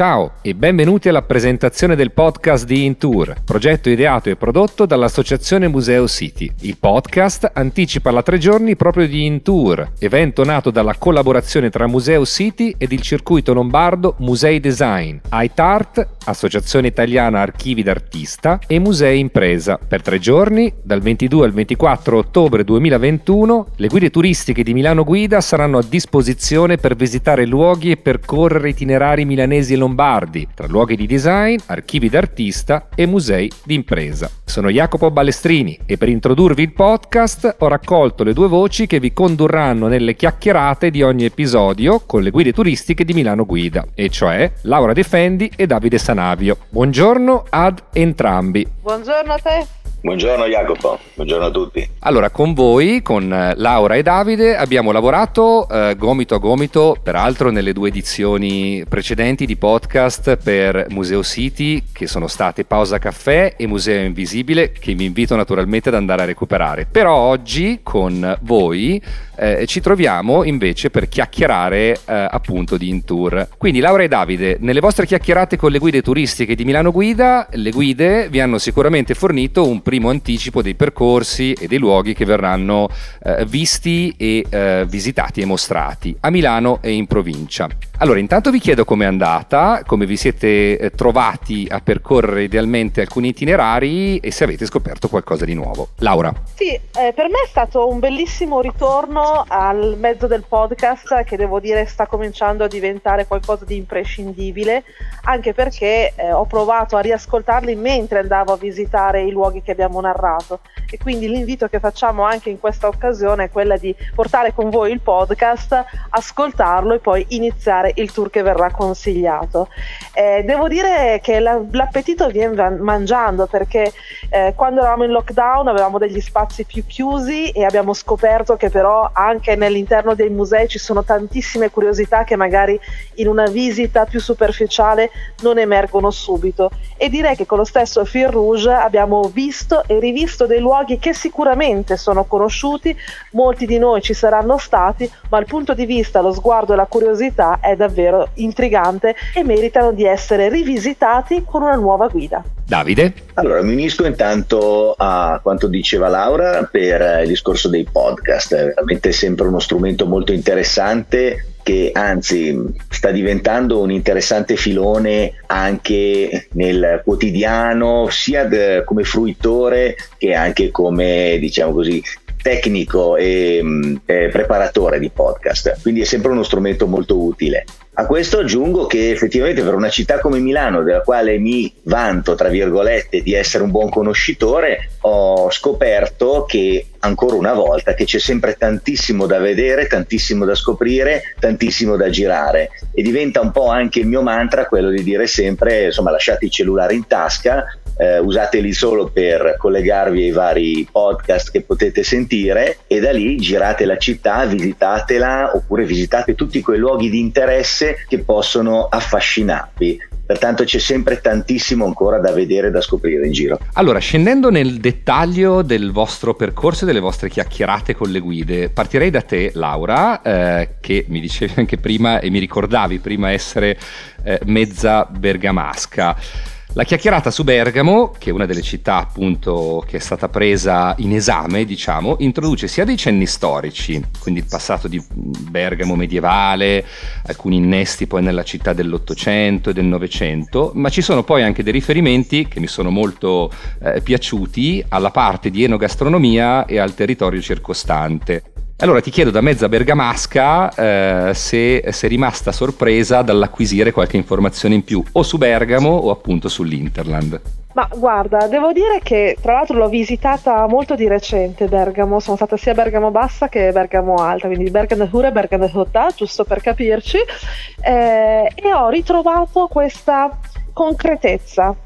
Ciao e benvenuti alla presentazione del podcast di Intour, progetto ideato e prodotto dall'Associazione Museo City. Il podcast anticipa la tre giorni proprio di Intour, evento nato dalla collaborazione tra Museo City ed il circuito lombardo Musei Design, ITART, Associazione Italiana Archivi d'Artista e Musei Impresa. Per tre giorni, dal 22 al 24 ottobre 2021, le guide turistiche di Milano Guida saranno a disposizione per visitare luoghi e percorrere itinerari milanesi e lombardi lombardi, tra luoghi di design, archivi d'artista e musei d'impresa. Sono Jacopo Balestrini e per introdurvi il podcast ho raccolto le due voci che vi condurranno nelle chiacchierate di ogni episodio con le guide turistiche di Milano Guida, e cioè Laura Defendi e Davide Sanavio. Buongiorno ad entrambi. Buongiorno a te. Buongiorno Jacopo, buongiorno a tutti. Allora, con voi, con eh, Laura e Davide, abbiamo lavorato eh, gomito a gomito, peraltro nelle due edizioni precedenti di podcast per Museo City, che sono state Pausa Caffè e Museo Invisibile, che vi invito naturalmente ad andare a recuperare. Però oggi con voi eh, ci troviamo invece per chiacchierare eh, appunto di Intour. Quindi Laura e Davide, nelle vostre chiacchierate con le guide turistiche di Milano Guida, le guide vi hanno sicuramente fornito un primo anticipo dei percorsi e dei luoghi che verranno eh, visti e eh, visitati e mostrati a Milano e in provincia. Allora, intanto vi chiedo com'è andata, come vi siete eh, trovati a percorrere idealmente alcuni itinerari e se avete scoperto qualcosa di nuovo. Laura. Sì, eh, per me è stato un bellissimo ritorno al mezzo del podcast che devo dire sta cominciando a diventare qualcosa di imprescindibile, anche perché eh, ho provato a riascoltarli mentre andavo a visitare i luoghi che abbiamo narrato e quindi l'invito che facciamo anche in questa occasione è quella di portare con voi il podcast, ascoltarlo e poi iniziare il tour che verrà consigliato. Eh, devo dire che la, l'appetito viene mangiando perché eh, quando eravamo in lockdown avevamo degli spazi più chiusi e abbiamo scoperto che però anche all'interno dei musei ci sono tantissime curiosità che magari in una visita più superficiale non emergono subito e direi che con lo stesso Fil Rouge abbiamo visto e rivisto dei luoghi che sicuramente sono conosciuti, molti di noi ci saranno stati, ma il punto di vista, lo sguardo e la curiosità è davvero intrigante e meritano di essere rivisitati con una nuova guida. Davide? Allora, mi unisco intanto a quanto diceva Laura per il discorso dei podcast, è veramente sempre uno strumento molto interessante che anzi sta diventando un interessante filone anche nel quotidiano, sia de, come fruitore che anche come, diciamo così, tecnico e eh, preparatore di podcast, quindi è sempre uno strumento molto utile. A questo aggiungo che effettivamente per una città come Milano, della quale mi vanto, tra virgolette, di essere un buon conoscitore, ho scoperto che ancora una volta che c'è sempre tantissimo da vedere, tantissimo da scoprire, tantissimo da girare e diventa un po' anche il mio mantra quello di dire sempre, insomma, lasciate il cellulare in tasca, eh, usateli solo per collegarvi ai vari podcast che potete sentire e da lì girate la città, visitatela oppure visitate tutti quei luoghi di interesse che possono affascinarvi. Pertanto c'è sempre tantissimo ancora da vedere e da scoprire in giro. Allora, scendendo nel dettaglio del vostro percorso e delle vostre chiacchierate con le guide, partirei da te, Laura, eh, che mi dicevi anche prima e mi ricordavi prima essere eh, mezza bergamasca. La chiacchierata su Bergamo, che è una delle città appunto che è stata presa in esame, diciamo, introduce sia dei cenni storici, quindi il passato di Bergamo medievale, alcuni innesti poi nella città dell'Ottocento e del Novecento, ma ci sono poi anche dei riferimenti che mi sono molto eh, piaciuti alla parte di enogastronomia e al territorio circostante. Allora ti chiedo da mezza bergamasca eh, se sei rimasta sorpresa dall'acquisire qualche informazione in più o su Bergamo o appunto sull'Interland. Ma guarda, devo dire che tra l'altro l'ho visitata molto di recente Bergamo, sono stata sia Bergamo Bassa che Bergamo Alta, quindi Bergamo Hure e Bergamo Hota, giusto per capirci, eh, e ho ritrovato questa concretezza.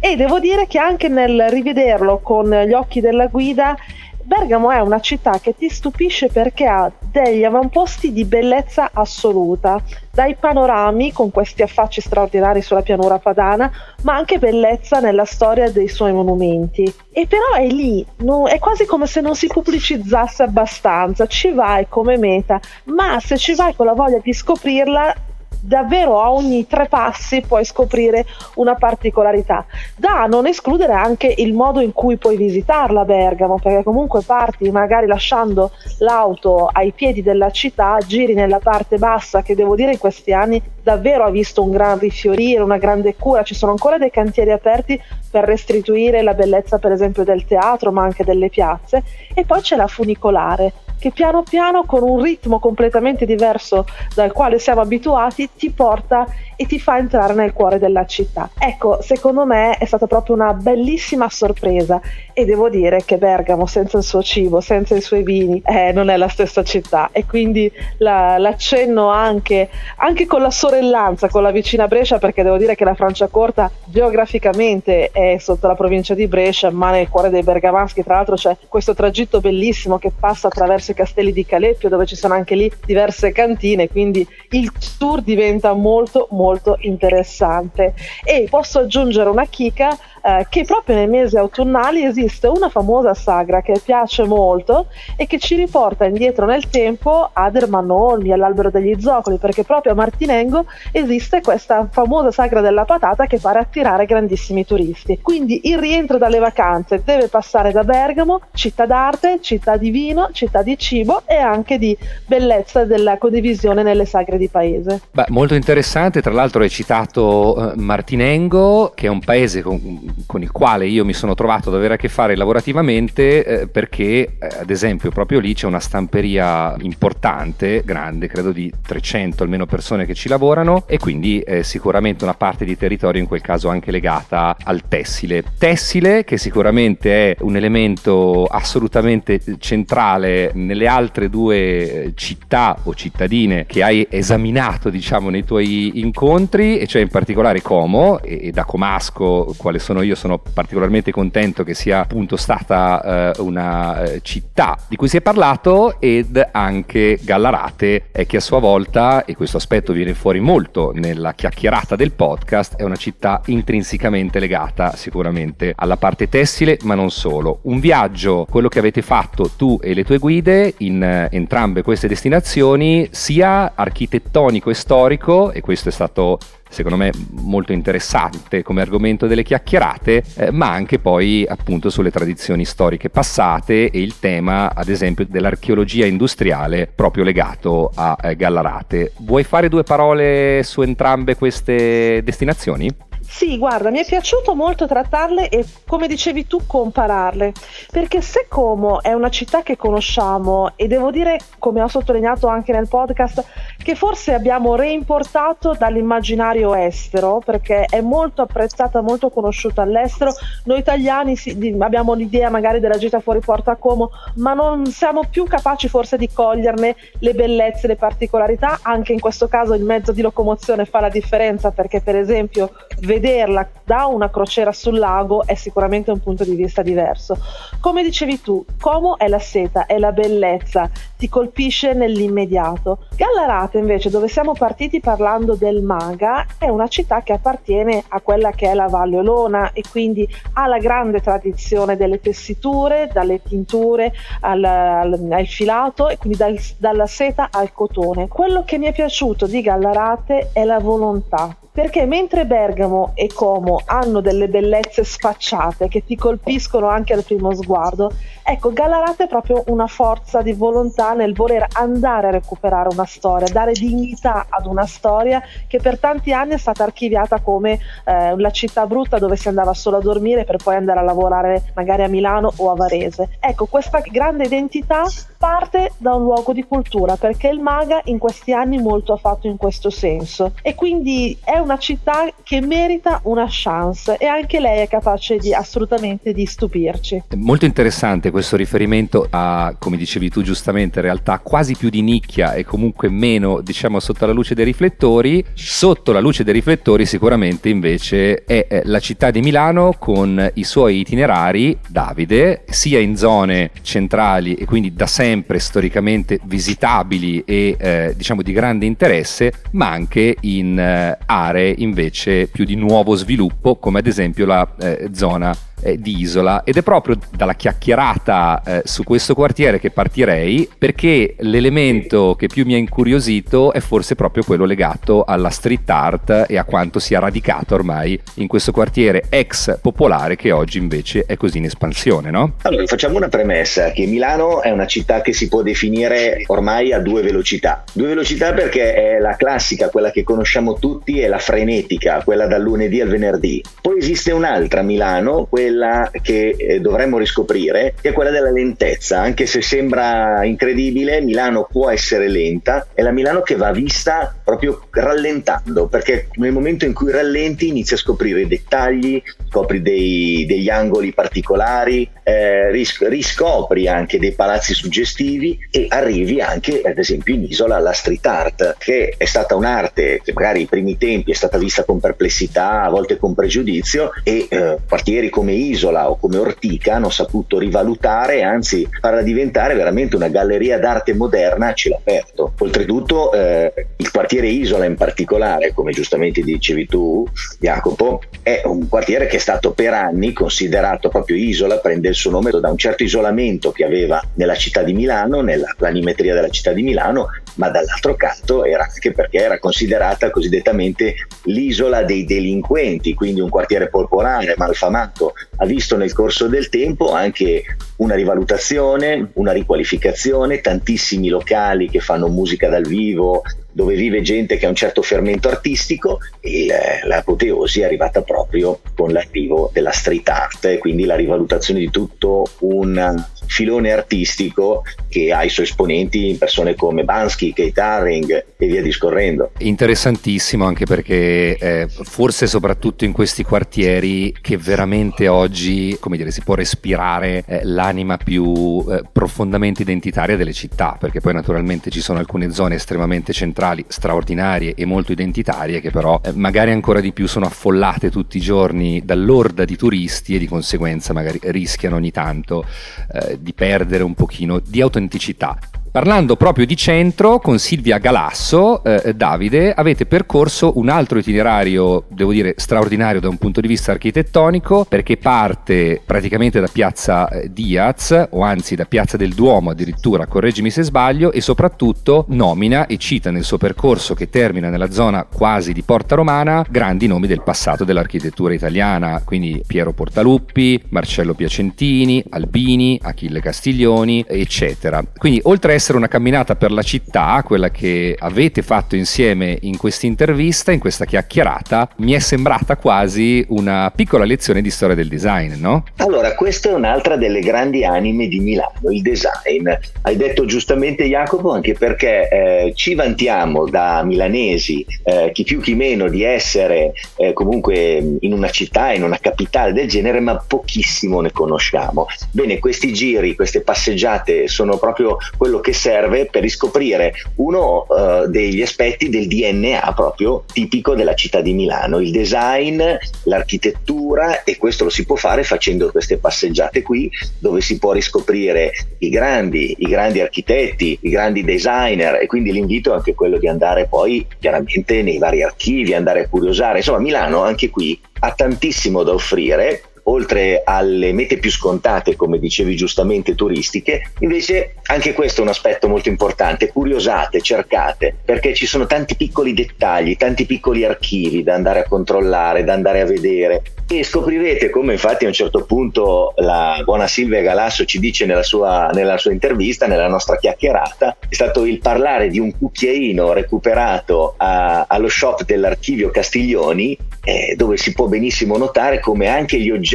E devo dire che anche nel rivederlo con gli occhi della guida Bergamo è una città che ti stupisce perché ha degli avamposti di bellezza assoluta, dai panorami con questi affacci straordinari sulla pianura padana, ma anche bellezza nella storia dei suoi monumenti. E però è lì, no, è quasi come se non si pubblicizzasse abbastanza, ci vai come meta, ma se ci vai con la voglia di scoprirla davvero a ogni tre passi puoi scoprire una particolarità. Da non escludere anche il modo in cui puoi visitarla Bergamo, perché comunque parti magari lasciando l'auto ai piedi della città, giri nella parte bassa che devo dire in questi anni davvero ha visto un gran rifiorire, una grande cura, ci sono ancora dei cantieri aperti per restituire la bellezza per esempio del teatro ma anche delle piazze. E poi c'è la funicolare che piano piano con un ritmo completamente diverso dal quale siamo abituati ti porta e ti fa entrare nel cuore della città. Ecco, secondo me è stata proprio una bellissima sorpresa e devo dire che Bergamo senza il suo cibo, senza i suoi vini, eh, non è la stessa città e quindi la, l'accenno anche, anche con la sorellanza con la vicina Brescia perché devo dire che la Franciacorta geograficamente è sotto la provincia di Brescia ma nel cuore dei bergamaschi tra l'altro c'è questo tragitto bellissimo che passa attraverso i castelli di Caleppio dove ci sono anche lì diverse cantine quindi il tour diventa molto molto interessante. E posso aggiungere una chicca eh, che proprio nei mesi autunnali esiste una famosa sagra che piace molto e che ci riporta indietro nel tempo ad Ermanno Olmi, all'albero degli zoccoli, perché proprio a Martinengo esiste questa famosa sagra della patata che pare attirare grandissimi turisti. Quindi il rientro dalle vacanze deve passare da Bergamo, città d'arte, città di vino, città di cibo e anche di bellezza della condivisione nelle sagre di paese. Beh, molto interessante, tra l'altro hai citato eh, Martinengo, che è un paese con con il quale io mi sono trovato ad avere a che fare lavorativamente eh, perché eh, ad esempio proprio lì c'è una stamperia importante, grande, credo di 300 almeno persone che ci lavorano e quindi eh, sicuramente una parte di territorio in quel caso anche legata al tessile. Tessile che sicuramente è un elemento assolutamente centrale nelle altre due eh, città o cittadine che hai esaminato diciamo nei tuoi incontri e cioè in particolare Como e, e da Comasco quale sono sono io sono particolarmente contento che sia appunto stata eh, una eh, città di cui si è parlato ed anche Gallarate eh, che a sua volta, e questo aspetto viene fuori molto nella chiacchierata del podcast, è una città intrinsecamente legata sicuramente alla parte tessile ma non solo. Un viaggio, quello che avete fatto tu e le tue guide in eh, entrambe queste destinazioni, sia architettonico e storico, e questo è stato secondo me molto interessante come argomento delle chiacchierate, eh, ma anche poi appunto sulle tradizioni storiche passate e il tema ad esempio dell'archeologia industriale proprio legato a eh, Gallarate. Vuoi fare due parole su entrambe queste destinazioni? Sì, guarda, mi è piaciuto molto trattarle e, come dicevi tu, compararle, perché se Como è una città che conosciamo e devo dire, come ho sottolineato anche nel podcast, che forse abbiamo reimportato dall'immaginario estero, perché è molto apprezzata, molto conosciuta all'estero, noi italiani sì, abbiamo l'idea magari della gita fuori porta a Como, ma non siamo più capaci forse di coglierne le bellezze, le particolarità, anche in questo caso il mezzo di locomozione fa la differenza, perché per esempio vederla da una crociera sul lago è sicuramente un punto di vista diverso. Come dicevi tu, Como è la seta, è la bellezza, ti colpisce nell'immediato. Gallarate invece, dove siamo partiti parlando del Maga, è una città che appartiene a quella che è la Valle Olona e quindi ha la grande tradizione delle tessiture, dalle tinture al, al, al filato e quindi dal, dalla seta al cotone. Quello che mi è piaciuto di Gallarate è la volontà perché mentre Bergamo e Como hanno delle bellezze sfacciate che ti colpiscono anche al primo sguardo, ecco, Gallarate è proprio una forza di volontà nel voler andare a recuperare una storia, dare dignità ad una storia che per tanti anni è stata archiviata come eh, la città brutta dove si andava solo a dormire per poi andare a lavorare magari a Milano o a Varese. Ecco, questa grande identità parte da un luogo di cultura perché il Maga in questi anni molto ha fatto in questo senso e quindi è una città che merita una chance e anche lei è capace di assolutamente di stupirci. Molto interessante questo riferimento a, come dicevi tu giustamente, realtà quasi più di nicchia e comunque meno, diciamo, sotto la luce dei riflettori. Sotto la luce dei riflettori sicuramente invece è la città di Milano con i suoi itinerari, Davide, sia in zone centrali e quindi da sempre sempre storicamente visitabili e eh, diciamo di grande interesse, ma anche in eh, aree invece più di nuovo sviluppo, come ad esempio la eh, zona eh, di Isola ed è proprio dalla chiacchierata eh, su questo quartiere che partirei perché l'elemento che più mi ha incuriosito è forse proprio quello legato alla street art e a quanto sia radicato ormai in questo quartiere ex popolare che oggi invece è così in espansione, no? Allora, facciamo una premessa che Milano è una città che si può definire ormai a due velocità. Due velocità perché è la classica, quella che conosciamo tutti, è la frenetica, quella dal lunedì al venerdì. Poi esiste un'altra Milano, quella che eh, dovremmo riscoprire, che è quella della lentezza. Anche se sembra incredibile, Milano può essere lenta, è la Milano che va vista proprio rallentando, perché nel momento in cui rallenti inizi a scoprire i dettagli, scopri dei, degli angoli particolari, eh, ris- riscopri anche dei palazzi suggestivi e arrivi anche, ad esempio, in isola alla street art, che è stata un'arte che magari ai primi tempi è stata vista con perplessità, a volte con pregiudizio, e eh, quartieri come Isola o come Ortica hanno saputo rivalutare, anzi farla diventare veramente una galleria d'arte moderna a cielo aperto. Oltretutto, eh, il quartiere Isola in particolare, come giustamente dicevi tu, Jacopo, è un quartiere che è stato per anni considerato proprio isola, prende il suo nome da un certo isolamento che aveva nella città di Milano, nella planimetria della città di Milano, ma dall'altro canto era anche perché era considerata cosiddetamente l'isola dei delinquenti, quindi un quartiere popolare, malfamato. Ha visto nel corso del tempo anche una rivalutazione, una riqualificazione, tantissimi locali che fanno musica dal vivo, dove vive gente che ha un certo fermento artistico e l'apoteosi è arrivata proprio con l'arrivo della street art quindi la rivalutazione di tutto un filone artistico che ha i suoi esponenti in persone come Bansky, Kate Haring e via discorrendo. Interessantissimo anche perché eh, forse soprattutto in questi quartieri che veramente oggi, come dire, si può respirare eh, l'anima più eh, profondamente identitaria delle città, perché poi naturalmente ci sono alcune zone estremamente centrali, straordinarie e molto identitarie che però eh, magari ancora di più sono affollate tutti i giorni dall'orda di turisti e di conseguenza magari rischiano ogni tanto eh, di perdere un pochino di autenticità. Parlando proprio di centro, con Silvia Galasso, eh, Davide, avete percorso un altro itinerario, devo dire, straordinario da un punto di vista architettonico, perché parte praticamente da Piazza eh, Diaz, o anzi da Piazza del Duomo addirittura, correggimi se sbaglio, e soprattutto nomina e cita nel suo percorso che termina nella zona quasi di Porta Romana grandi nomi del passato dell'architettura italiana, quindi Piero Portaluppi, Marcello Piacentini, Albini, Achille Castiglioni, eccetera. Quindi oltre a essere una camminata per la città, quella che avete fatto insieme in questa intervista, in questa chiacchierata, mi è sembrata quasi una piccola lezione di storia del design, no? Allora, questa è un'altra delle grandi anime di Milano, il design. Hai detto giustamente Jacopo, anche perché eh, ci vantiamo da milanesi, eh, chi più chi meno, di essere eh, comunque in una città, in una capitale del genere, ma pochissimo ne conosciamo. Bene, questi giri, queste passeggiate sono proprio quello che che serve per riscoprire uno uh, degli aspetti del DNA proprio tipico della città di Milano, il design, l'architettura e questo lo si può fare facendo queste passeggiate qui dove si può riscoprire i grandi, i grandi architetti, i grandi designer e quindi l'invito è anche quello di andare poi chiaramente nei vari archivi, andare a curiosare. Insomma Milano anche qui ha tantissimo da offrire oltre alle mete più scontate, come dicevi giustamente, turistiche, invece anche questo è un aspetto molto importante, curiosate, cercate, perché ci sono tanti piccoli dettagli, tanti piccoli archivi da andare a controllare, da andare a vedere e scoprirete come infatti a un certo punto la buona Silvia Galasso ci dice nella sua, nella sua intervista, nella nostra chiacchierata, è stato il parlare di un cucchiaino recuperato a, allo shop dell'archivio Castiglioni eh, dove si può benissimo notare come anche gli oggetti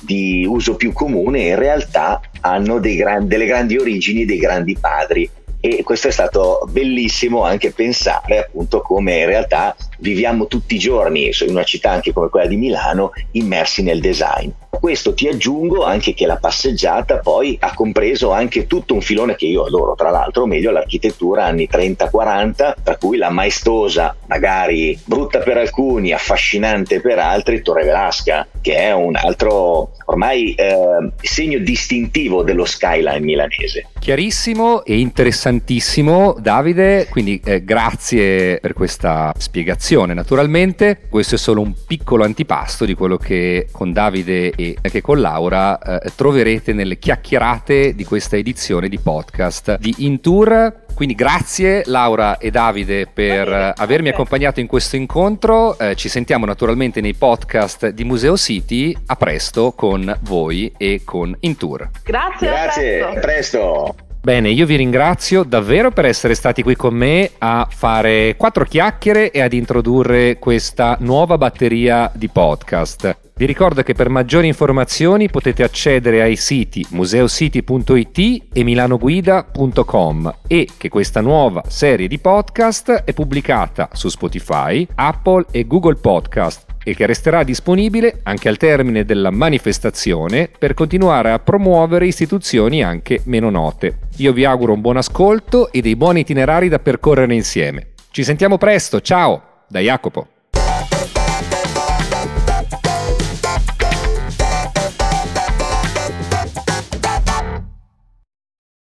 di uso più comune in realtà hanno gran, delle grandi origini dei grandi padri e questo è stato bellissimo anche pensare appunto come in realtà viviamo tutti i giorni in una città anche come quella di Milano immersi nel design. Questo ti aggiungo anche che la passeggiata poi ha compreso anche tutto un filone che io adoro, tra l'altro, meglio l'architettura anni 30-40, tra cui la maestosa, magari brutta per alcuni, affascinante per altri, Torre Velasca, che è un altro ormai eh, segno distintivo dello skyline milanese. Chiarissimo e interessantissimo, Davide, quindi eh, grazie per questa spiegazione. Naturalmente, questo è solo un piccolo antipasto di quello che con Davide e che, che con Laura eh, troverete nelle chiacchierate di questa edizione di podcast di Intour. Quindi grazie Laura e Davide per bene, avermi accompagnato in questo incontro. Eh, ci sentiamo naturalmente nei podcast di Museo City. A presto con voi e con Intour. Grazie. Grazie, a presto. A presto. Bene, io vi ringrazio davvero per essere stati qui con me a fare quattro chiacchiere e ad introdurre questa nuova batteria di podcast. Vi ricordo che per maggiori informazioni potete accedere ai siti museocity.it e milanoguida.com e che questa nuova serie di podcast è pubblicata su Spotify, Apple e Google Podcast e che resterà disponibile anche al termine della manifestazione per continuare a promuovere istituzioni anche meno note. Io vi auguro un buon ascolto e dei buoni itinerari da percorrere insieme. Ci sentiamo presto, ciao da Jacopo.